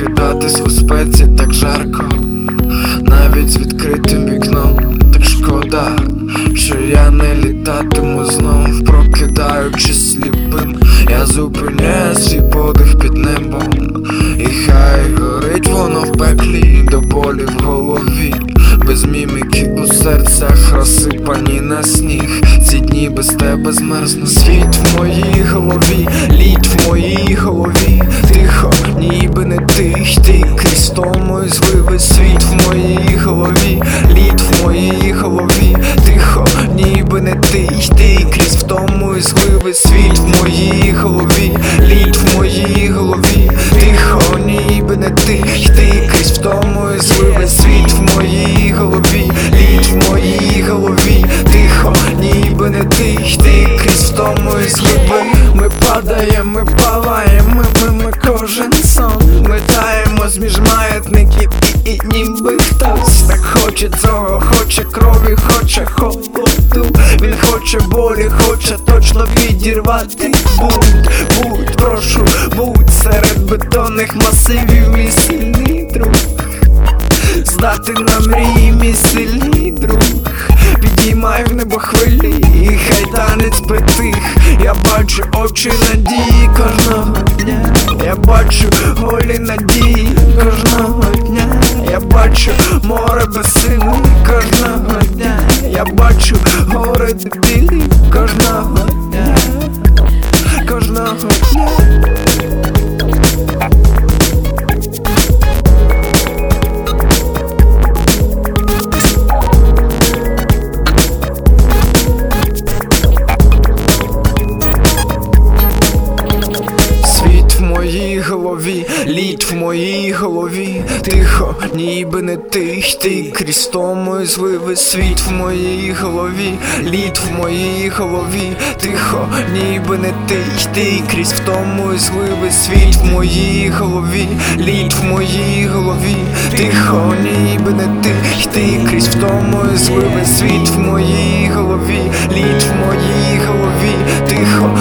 прокидатись у спеці так жарко, навіть з відкритим вікном, так шкода, що я не літатиму знов, прокидаючись сліпим, я зупиняю свій подих під небом, і хай горить воно в пеклі до болі в голові. Без міміки у серцях розсипані на сніг. Ці дні без тебе змерзну. Світ в моїй голові, лід в моїй голові, втому і зливи світ в моїй голові, лід в моїй голові, тихо, ніби не тих, ти крізь втому і зливи Ми падаємо, ми палаємо, ми, ми, ми кожен сон. Ми таємо між маятників і, і ніби хтось. Так хоче цього, хоче крові, хоче холоду. Він хоче болі, хоче точно підірвати Будь, будь, прошу, будь серед бетонних масивів мій сильний друг Здати на мрії мій сильний друг. Підіймай в небо хвилі, і хай танець притих. Я бачу очі надії кожного дня. Я бачу голі надії кожного дня. Я бачу море без сили кожного в моїй голові, лід в моїй голові, тихо, ніби не тих, ти і зливи світ в моїй голові, лід в моїй голові, тихо, ніби не тих, ти крізь в тому зливи світ в моїй голові, лід в моїй голові, тихо, ніби не тих, ти крізь в тому зливи світ в моїй голові, лід в моїй голові, тихо,